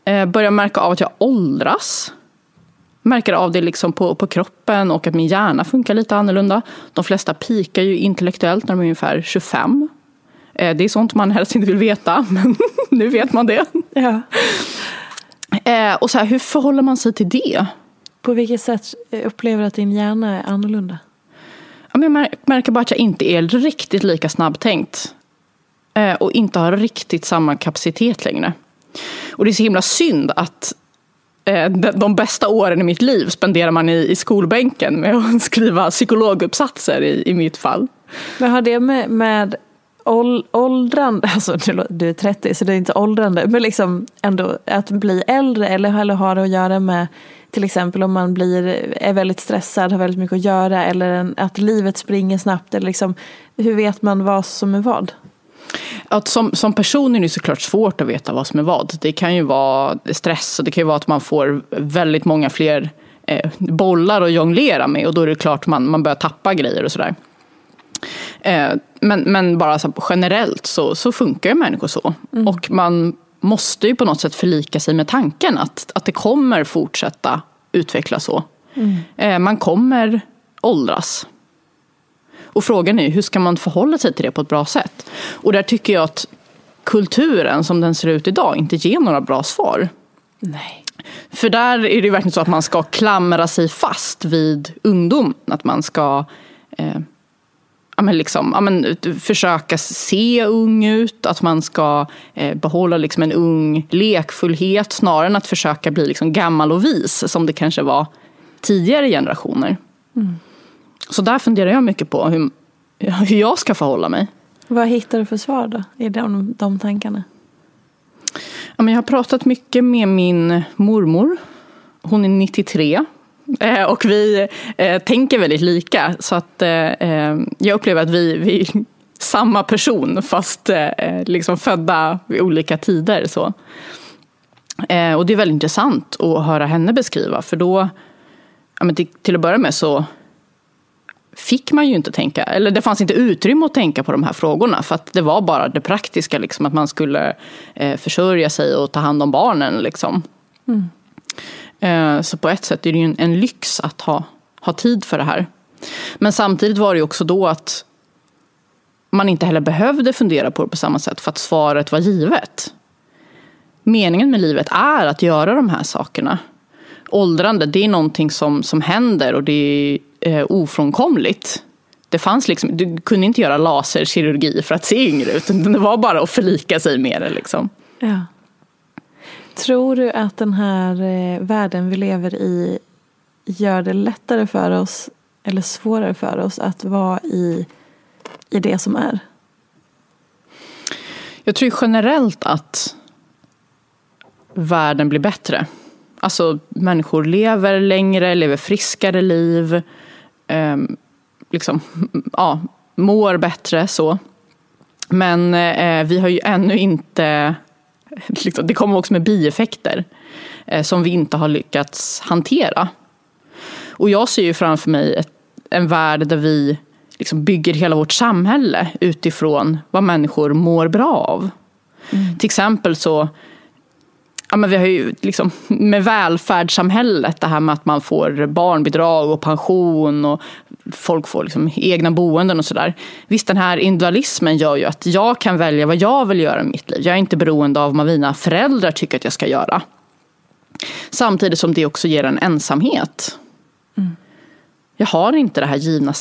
Eh, börjar märka av att jag åldras. Märker av det liksom på, på kroppen och att min hjärna funkar lite annorlunda. De flesta pikar ju intellektuellt när de är ungefär 25. Eh, det är sånt man helst inte vill veta, men nu vet man det. Ja. Eh, och så här, hur förhåller man sig till det? På vilket sätt upplever du att din hjärna är annorlunda? Ja, men jag mär- märker bara att jag inte är riktigt lika snabbtänkt. Eh, och inte har riktigt samma kapacitet längre. Och det är så himla synd att Eh, de, bästa åren i mitt liv spenderar man i, i skolbänken med att skriva psykologuppsatser i, i mitt fall. Men har det med, med åldrande, alltså du du är 30 så det är inte åldrande, men liksom ändå att bli äldre eller, eller har det att göra med till exempel om man blir, är väldigt stressad, har väldigt mycket att göra eller en, att livet springer snabbt eller liksom, hur vet man vad som är vad? Att som, som person är det såklart svårt att veta vad som är vad. Det kan ju vara stress och det kan ju vara att man får väldigt många fler eh, bollar att jonglera med och då är det klart man, man börjar tappa grejer och sådär. Eh, men, men bara så generellt så, så funkar ju människor så. Mm. Och man måste ju på något sätt förlika sig med tanken att, att det kommer fortsätta utvecklas så. Mm. Eh, man kommer åldras. Och frågan är hur ska man förhålla sig till det på ett bra sätt? Och där tycker jag att kulturen som den ser ut idag inte ger några bra svar. Nej. För där är det verkligen så att man ska klamra sig fast vid ungdom. Att man ska eh, ja, men liksom, ja, men, försöka se ung ut. Att man ska eh, behålla liksom en ung lekfullhet snarare än att försöka bli liksom gammal och vis som det kanske var tidigare generationer. Mm. Så där funderar jag mycket på hur, hur jag ska förhålla mig. Vad hittar du för svar då i de, de tankarna? Ja, men jag har pratat mycket med min mormor. Hon är 93. Eh, och vi eh, tänker väldigt lika. Så att, eh, eh jag upplever att vi, vi är samma person fast eh, liksom födda vid olika tider. Så. Eh, och det är väldigt intressant att höra henne beskriva. För då, ja, men till, till att börja med så fick man ju inte tänka, eller det fanns inte utrymme att tänka på de här frågorna för att det var bara det praktiska, liksom, att man skulle eh, försörja sig och ta hand om barnen. Liksom. Mm. Eh, så på ett sätt är det ju en, en, lyx att ha, ha tid för det här. Men samtidigt var det ju också då att man inte heller behövde fundera på det på samma sätt för att svaret var givet. Meningen med livet är att göra de här sakerna. Åldrande, det är någonting som, som händer och det är eh, ofrånkomligt. Det fanns liksom, du kunde inte göra laserkirurgi för att se yngre ut. Det var bara att förlika sig med det. Liksom. Ja. Tror du att den här eh, världen vi lever i gör det lättare för oss eller svårare för oss att vara i, i det som är? Jag tror generellt att världen blir bättre. Alltså människor lever längre, lever friskare liv eh, liksom, ja, mår bättre så. Men eh, vi har ju ännu inte, liksom, det kommer också med bieffekter eh, som vi inte har lyckats hantera. Och jag ser ju framför mig ett, en värld där vi liksom bygger hela vårt samhälle utifrån vad människor mår bra av. Mm. Till exempel så ja, men vi har ju liksom, med välfärdssamhället, det här med att man får barnbidrag och pension och folk får liksom egna boenden och sådär. Visst, den här individualismen gör ju att jag kan välja vad jag vill göra i mitt liv. Jag är inte beroende av vad mina föräldrar tycker att jag ska göra. Samtidigt som det också ger en ensamhet. Mm. Jag har inte det här givna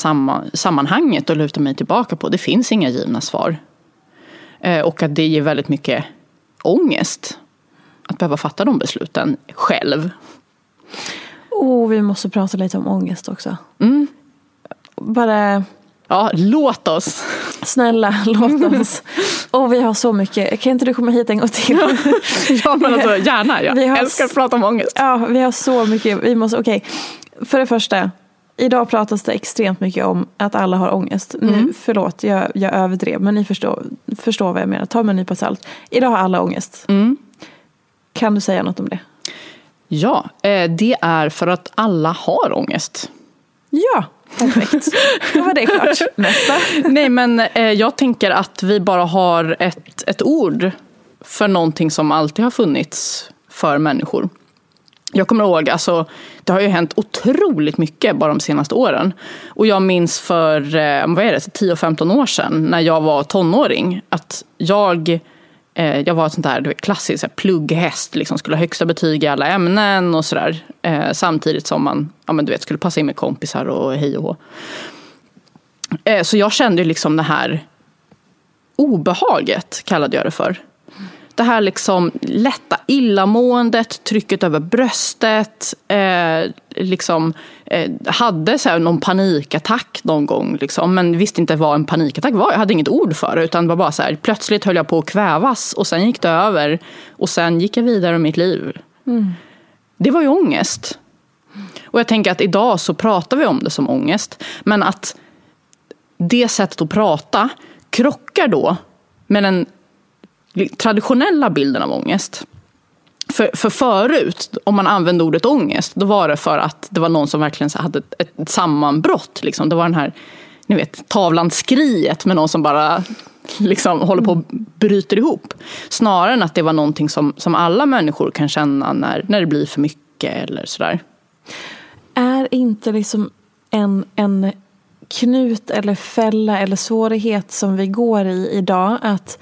sammanhanget att luta mig tillbaka på. Det finns inga givna svar. Eh, och att det ger väldigt mycket ångest att behöva fatta de besluten själv. Oh, vi måste prata lite om ångest också. Mm. Bara... Ja, låt oss. Snälla, låt oss. Och vi har så mycket. Kan inte du komma hit en gång till? ja, men alltså, gärna. Jag har... älskar att prata om ångest. Ja, vi har så mycket. Vi måste, okej. Okay. För det första, idag pratas det extremt mycket om att alla har ångest. Mm. Nu, förlåt, jag, jag överdrev, men ni förstår, förstår vad jag menar. Ta med en nypa salt. Idag har alla ångest. Mm. Kan du säga något om det? Ja, eh, det är för att alla har ångest. Ja, perfekt. Då var det klart. Nästa. Nej, men eh, jag tänker att vi bara har ett, ett ord för någonting som alltid har funnits för människor. Jag kommer ihåg, alltså, det har ju hänt otroligt mycket bara de senaste åren. Och jag minns för eh, vad är det, 10-15 år sedan när jag var tonåring att jag Eh, Eh, jag var ett sånt där klassiskt så här, plugghäst, liksom, skulle ha högsta betyg i alla ämnen och sådär. Eh, samtidigt som man ja, men du vet, skulle passa in med kompisar och hej och hå. Eh, så jag kände liksom det här obehaget, kallade jag det för det här liksom lätta illamåendet, trycket över bröstet. Eh, liksom, eh, hade så någon panikattack någon gång. Liksom, men visste inte vad en panikattack var. Jag hade inget ord för det. Utan det var bara så här, plötsligt höll jag på att kvävas och sen gick det över. Och sen gick jag vidare med mitt liv. Mm. Det var ju ångest. Och jag tänker att idag så pratar vi om det som ångest. Men att det sättet att prata krockar då med en traditionella bilden av ångest. För, för förut, om man använde ordet ångest, då var det för att det var någon som verkligen hade ett, ett sammanbrott. Liksom. Det var den här ni vet, tavlan skriet med någon som bara liksom håller på och bryter ihop. Snarare än att det var någonting som, som alla människor kan känna när, när det blir för mycket eller sådär. Är inte liksom en, en knut eller fälla eller svårighet som vi går i idag att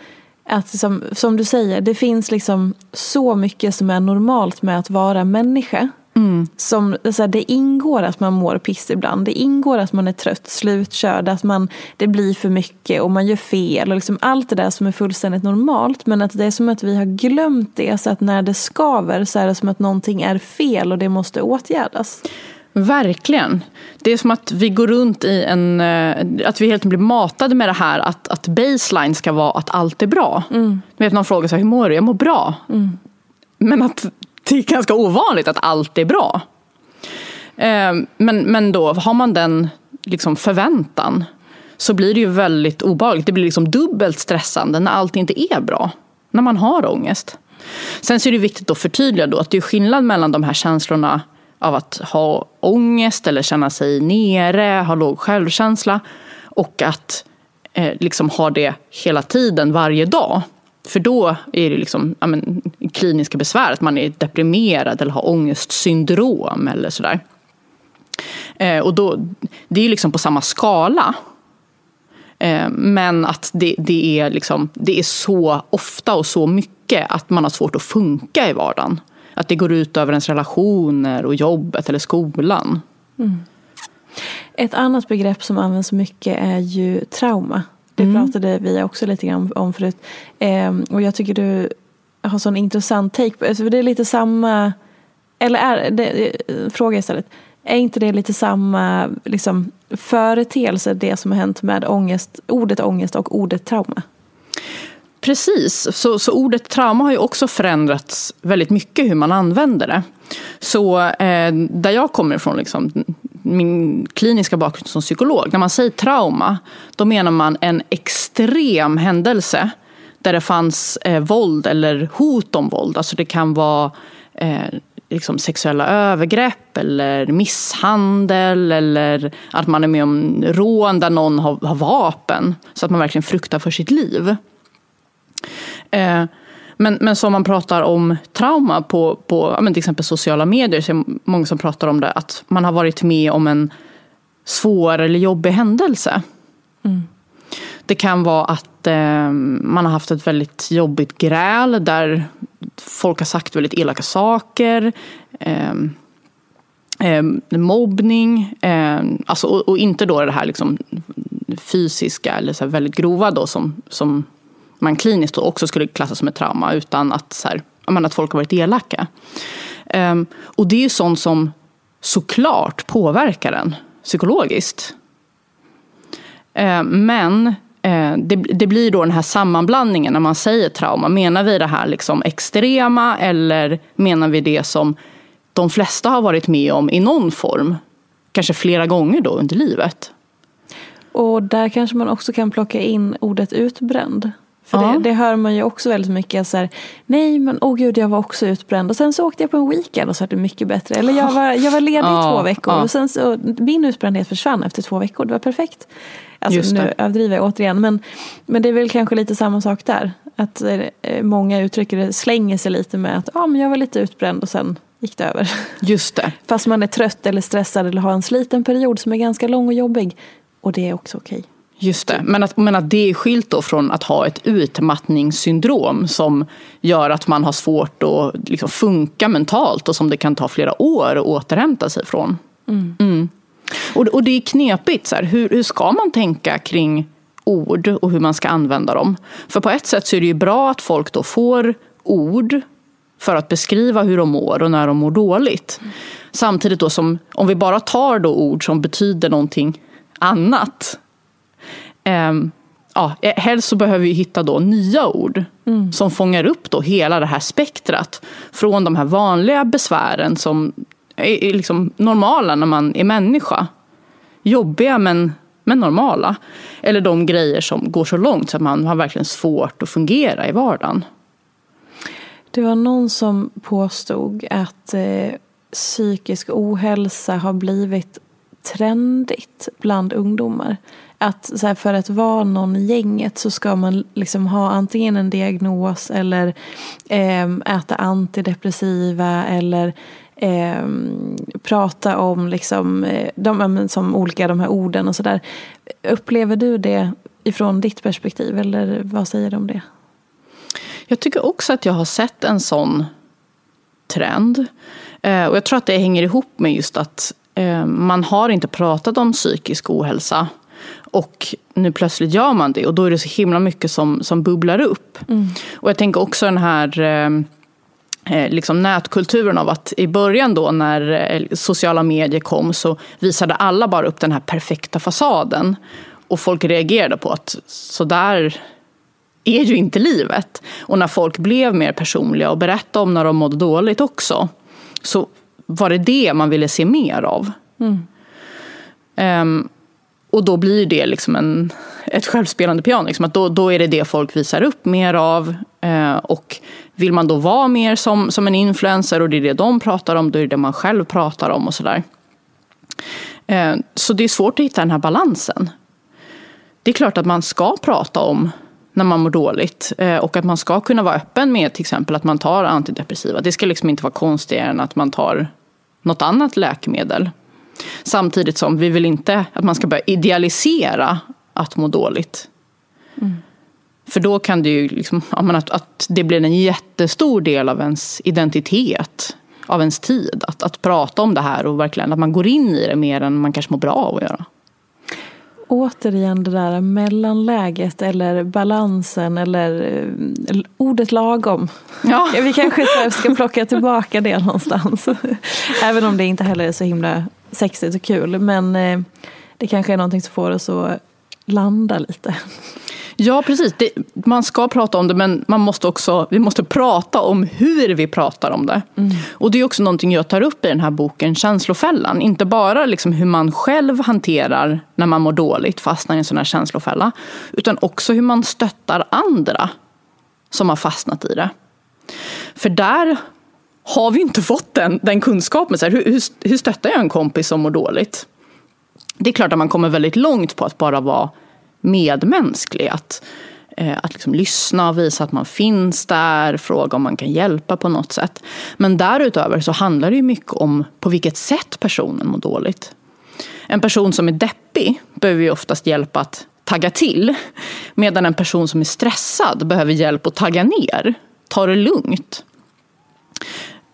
att liksom, som du säger, det finns liksom så mycket som är normalt med att vara människa. Mm. Som, så här, det ingår att man mår piss ibland. Det ingår att man är trött, slutkörd, att man, det blir för mycket och man gör fel. Och liksom allt det där som är fullständigt normalt. Men att det är som att vi har glömt det. Så att när det skaver så är det som att någonting är fel och det måste åtgärdas. Verkligen. Det är som att vi går runt i en... Eh, att vi helt blir matade med det här att, att baseline ska vara att allt är bra. Mm. Du vet, någon frågar så här, hur mår du? Jag mår bra. Mm. Men att det är ganska ovanligt att allt är bra. Eh, men, men då har man den liksom förväntan så blir det ju väldigt obehagligt. Det blir liksom dubbelt stressande när allt inte är bra. När man har ångest. Sen så är det viktigt att förtydliga då att det är skillnad mellan de här känslorna av att ha ångest eller känna sig nere, ha låg självkänsla och att eh, liksom ha det hela tiden, varje dag. För då är det liksom, ja, men, kliniska besvär, att man är deprimerad eller har ångestsyndrom eller sådär. Eh, och då, det är liksom på samma skala. Eh, men att det, det, är liksom, det är så ofta och så mycket att man har svårt att funka i vardagen. Att det går ut över ens relationer och jobbet eller skolan. Mm. Ett annat begrepp som används mycket är ju trauma. Det mm. pratade vi också lite grann om förut. Eh, och jag tycker du har sån intressant take på alltså det. är lite samma, eller är det, fråga istället. Är inte det lite samma liksom, företeelse det som har hänt med ångest, ordet ångest och ordet trauma? Precis, så, så ordet trauma har ju också förändrats väldigt mycket hur man använder det. Så eh, där jag kommer ifrån, liksom, min kliniska bakgrund som psykolog, när man säger trauma, då menar man en extrem händelse där det fanns eh, våld eller hot om våld. Alltså det kan vara eh, liksom sexuella övergrepp eller misshandel eller att man är med om rån där någon har, har vapen. Så att man verkligen fruktar för sitt liv. Eh, men, men som man pratar om trauma på, på men till exempel sociala medier så är det många som pratar om det att man har varit med om en svår eller jobbig händelse. Mm. Det kan vara att eh, man har haft ett väldigt jobbigt gräl där folk har sagt väldigt elaka saker. Eh, eh, mobbning, eh, alltså, och, och, inte då det här liksom fysiska eller så väldigt grova då som, som man kliniskt också skulle klassa som ett trauma utan att, så här, att folk har varit elaka. Um, och det är ju sånt som såklart påverkar en psykologiskt. Uh, men uh, det, det, blir då den här sammanblandningen när man säger trauma. Menar vi det här liksom extrema eller menar vi det som de flesta har varit med om i någon form? Kanske flera gånger då under livet. Och där kanske man också kan plocka in ordet utbränd. För ja. det, det, hör man ju också väldigt mycket. Så här, Nej men åh oh gud jag var också utbränd och sen så åkte jag på en weekend och så är det mycket bättre. Eller jag var, jag var ledig ja, i två veckor ja. och sen så min utbrändhet försvann efter två veckor. Det var perfekt. Alltså nu överdriver jag återigen. Men, men det är väl kanske lite samma sak där. Att eh, många uttrycker det, slänger sig lite med att ah, men jag var lite utbränd och sen gick det över. Just det. Fast man är trött eller stressad eller har en sliten period som är ganska lång och jobbig. Och det är också okej. Okay. Just det, men att, men att det är skilt då från att ha ett utmattningssyndrom som gör att man har svårt att liksom funka mentalt och som det kan ta flera år att återhämta sig från. Mm. Mm. Och, och det är knepigt, så här, hur, hur ska man tänka kring ord och hur man ska använda dem? För på ett sätt så är det ju bra att folk då får ord för att beskriva hur de mår och när de mår dåligt. Mm. Samtidigt då som, om vi bara tar då ord som betyder någonting annat Um, ja, eh, helst så behöver vi hitta då nya ord mm. som fångar upp då hela det här spektrat. Från de här vanliga besvären som är liksom normala när man är människa. Jobbiga men, men normala. Eller de grejer som går så långt så att man har verkligen svårt att fungera i vardagen. Det var någon som påstod att eh, psykisk ohälsa har blivit trendigt bland ungdomar. Att så här, för att vara någon i gänget så ska man liksom ha antingen en diagnos eller eh, äta antidepressiva eller eh, prata om liksom, eh, de, som olika de här orden och sådär. Upplever du det ifrån ditt perspektiv eller vad säger du om det? Jag tycker också att jag har sett en sån trend. Eh, och jag tror att det hänger ihop med just att eh, man har inte pratat om psykisk ohälsa. Och nu plötsligt gör man det och då är det så himla mycket som, som bubblar upp. Mm. Och jag tänker också den här eh, eh liksom nätkulturen av att i början då när sociala medier kom så visade alla bara upp den här perfekta fasaden. Och folk reagerade på att så där är ju inte livet. Och när folk blev mer personliga och berättade om när de mådde dåligt också så var det det man ville se mer av. Mm. Um, och då blir det liksom en, ett självspelande piano. Liksom att då, då är det det folk visar upp mer av. Eh, och vill man då vara mer som, som en influencer och det är det de pratar om, då är det det man själv pratar om och sådär. Eh, så det är svårt att hitta den här balansen. Det är klart att man ska prata om när man mår dåligt. Eh, och att man ska kunna vara öppen med till exempel att man tar antidepressiva. Det ska liksom inte vara konstigare än att man tar något annat läkemedel. Samtidigt som vi vill inte att man ska börja idealisera att må dåligt. Mm. För då kan det ju liksom, att, att det blir en jättestor del av ens identitet, av ens tid. Att, att prata om det här och verkligen att man går in i det mer än man kanske mår bra av att göra återigen det där mellanläget eller balansen eller eh, ordet lagom. Ja. Vi kanske ska plocka tillbaka det någonstans. Även om det inte heller är så himla sexigt och kul. Men eh, det kanske är någonting som får oss att landa lite. Ja, precis. Det, man ska prata om det, men man måste också, vi måste prata om hur vi pratar om det. Mm. Och Det är också någonting jag tar upp i den här boken, Känslofällan. Inte bara liksom hur man själv hanterar när man mår dåligt, fastnar i en sån här känslofälla. Utan också hur man stöttar andra som har fastnat i det. För där har vi inte fått den, den kunskapen. Så här, hur, hur, hur stöttar jag en kompis som mår dåligt? Det är klart att man kommer väldigt långt på att bara vara medmänsklig. Att, eh, att liksom lyssna och visa att man finns där, fråga om man kan hjälpa på något sätt. Men därutöver så handlar det ju mycket om på vilket sätt personen mår dåligt. En person som är deppig behöver ju oftast hjälp att tagga till. Medan en person som är stressad behöver hjälp att tagga ner. Ta det lugnt.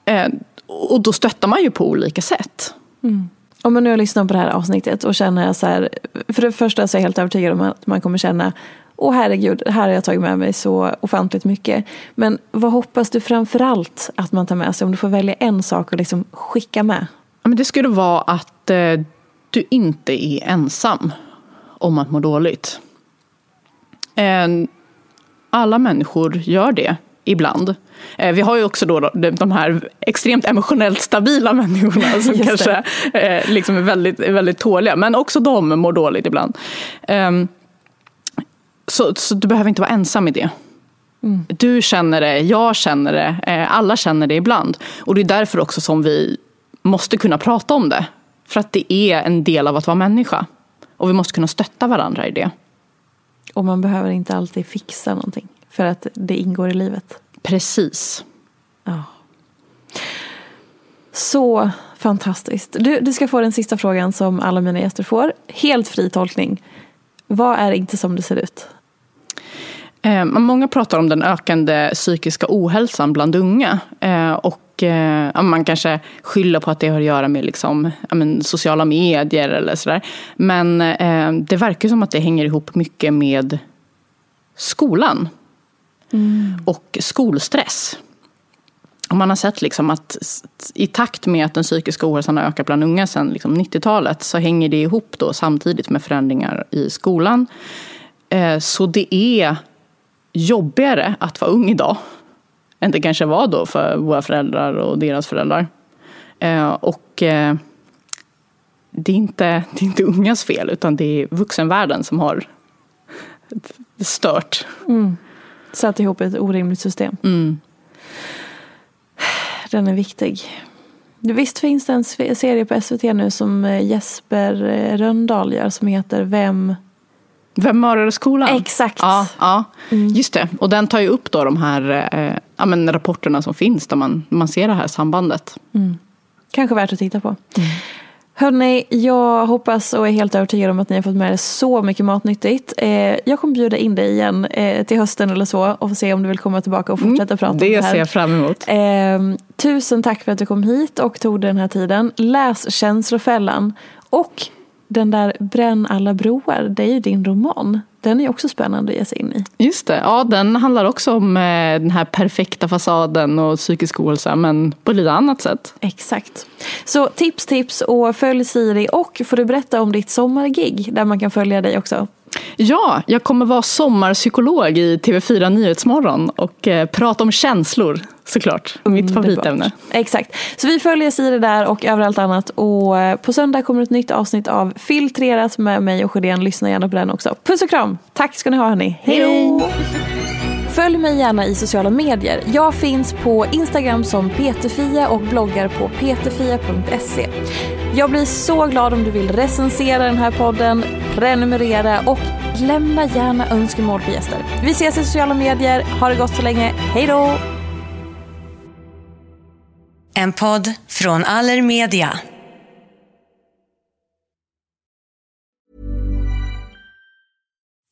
Eh, och då stöttar man ju på olika sätt. Mm. Om man nu har lyssnat på det här avsnittet och känner så här, för det första så är jag helt övertygad om att man kommer känna Åh herregud, här har jag tagit med mig så ofantligt mycket. Men vad hoppas du framförallt att man tar med sig om du får välja en sak och liksom skicka med? Ja, men det skulle vara att eh, du inte är ensam om att må dåligt. Eh, alla människor gör det ibland. Eh, vi har ju också då de här extremt emotionellt stabila människorna som kanske eh, liksom är väldigt, väldigt tåliga. Men också de mår dåligt ibland. Ehm, så, så du behöver inte vara ensam i det. Mm. Du känner det, jag känner det, eh, alla känner det ibland. Och det är därför också som vi måste kunna prata om det. För att det är en del av att vara människa. Och vi måste kunna stötta varandra i det. Och man behöver inte alltid fixa någonting. För att det ingår i livet. Precis. Ja. Så fantastiskt. Du, du ska få den sista frågan som alla mina gäster får. Helt fri tolkning. Vad är inte som det ser ut? Eh, många pratar om den ökande psykiska ohälsan bland unga. Eh, och eh, man kanske skyller på att det har att göra med liksom, men, sociala medier eller sådär. Men eh, det verkar som att det hänger ihop mycket med skolan. Mm. Och skolstress. Och man har sett liksom att i takt med att den psykiska ohälsan har ökat bland unga sedan liksom 90-talet så hänger det ihop då samtidigt med förändringar i skolan. Eh, så det är jobbigare att vara ung idag än det kanske var då för våra föräldrar och deras föräldrar. Eh, och eh, det är, inte, det är inte ungas fel utan det är vuxenvärlden som har stört. Mm. Satt ihop ett orimligt system. Mm. Den är viktig. Visst finns det en serie på SVT nu som eh, Jesper eh, Röndahl gör som heter Vem vem mördade skolan? Exakt. Ja, ja. Mm. just det. Och den tar ju upp då de här eh, ja, men rapporterna som finns där man, man ser det här sambandet. Mm. Kanske värt att titta på. Mm. Hörni, jag hoppas och är helt övertygad om att ni har fått med er så mycket matnyttigt. Eh, jag kommer bjuda in dig igen eh, till hösten eller så och få se om du vill komma tillbaka och fortsätta mm, prata om det här. Det ser jag fram emot. Eh, tusen tack för att du kom hit och tog den här tiden. Läs Känslofällan och den där Bränn alla broar, det är ju din roman. Den är också spännande att ge sig in i. Just det, ja den handlar också om eh, den här perfekta fasaden och psykisk ohälsa men på lite annat sätt. Exakt. Så tips, tips och följ Siri och får du berätta om ditt sommargig där man kan följa dig också. Ja, jag kommer vara sommarpsykolog i TV4 Nyhetsmorgon och eh, prata om känslor såklart. Mitt favoritämne. Exakt. Så vi följer Siri där och överallt annat. Och eh, på söndag kommer ett nytt avsnitt av Filtrerat med mig och Sjödén. Lyssna gärna på den också. Puss och kram! Tack ska ni ha hörni. Hej då! Följ mig gärna i sociala medier. Jag finns på Instagram som peterfia och bloggar på peterfia.se. Jag blir så glad om du vill recensera den här podden, prenumerera och lämna gärna önskemål på gäster. Vi ses i sociala medier. Ha det gott så länge. Hej då! En podd från Allermedia.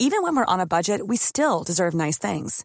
Even when we're on a budget we still deserve nice things.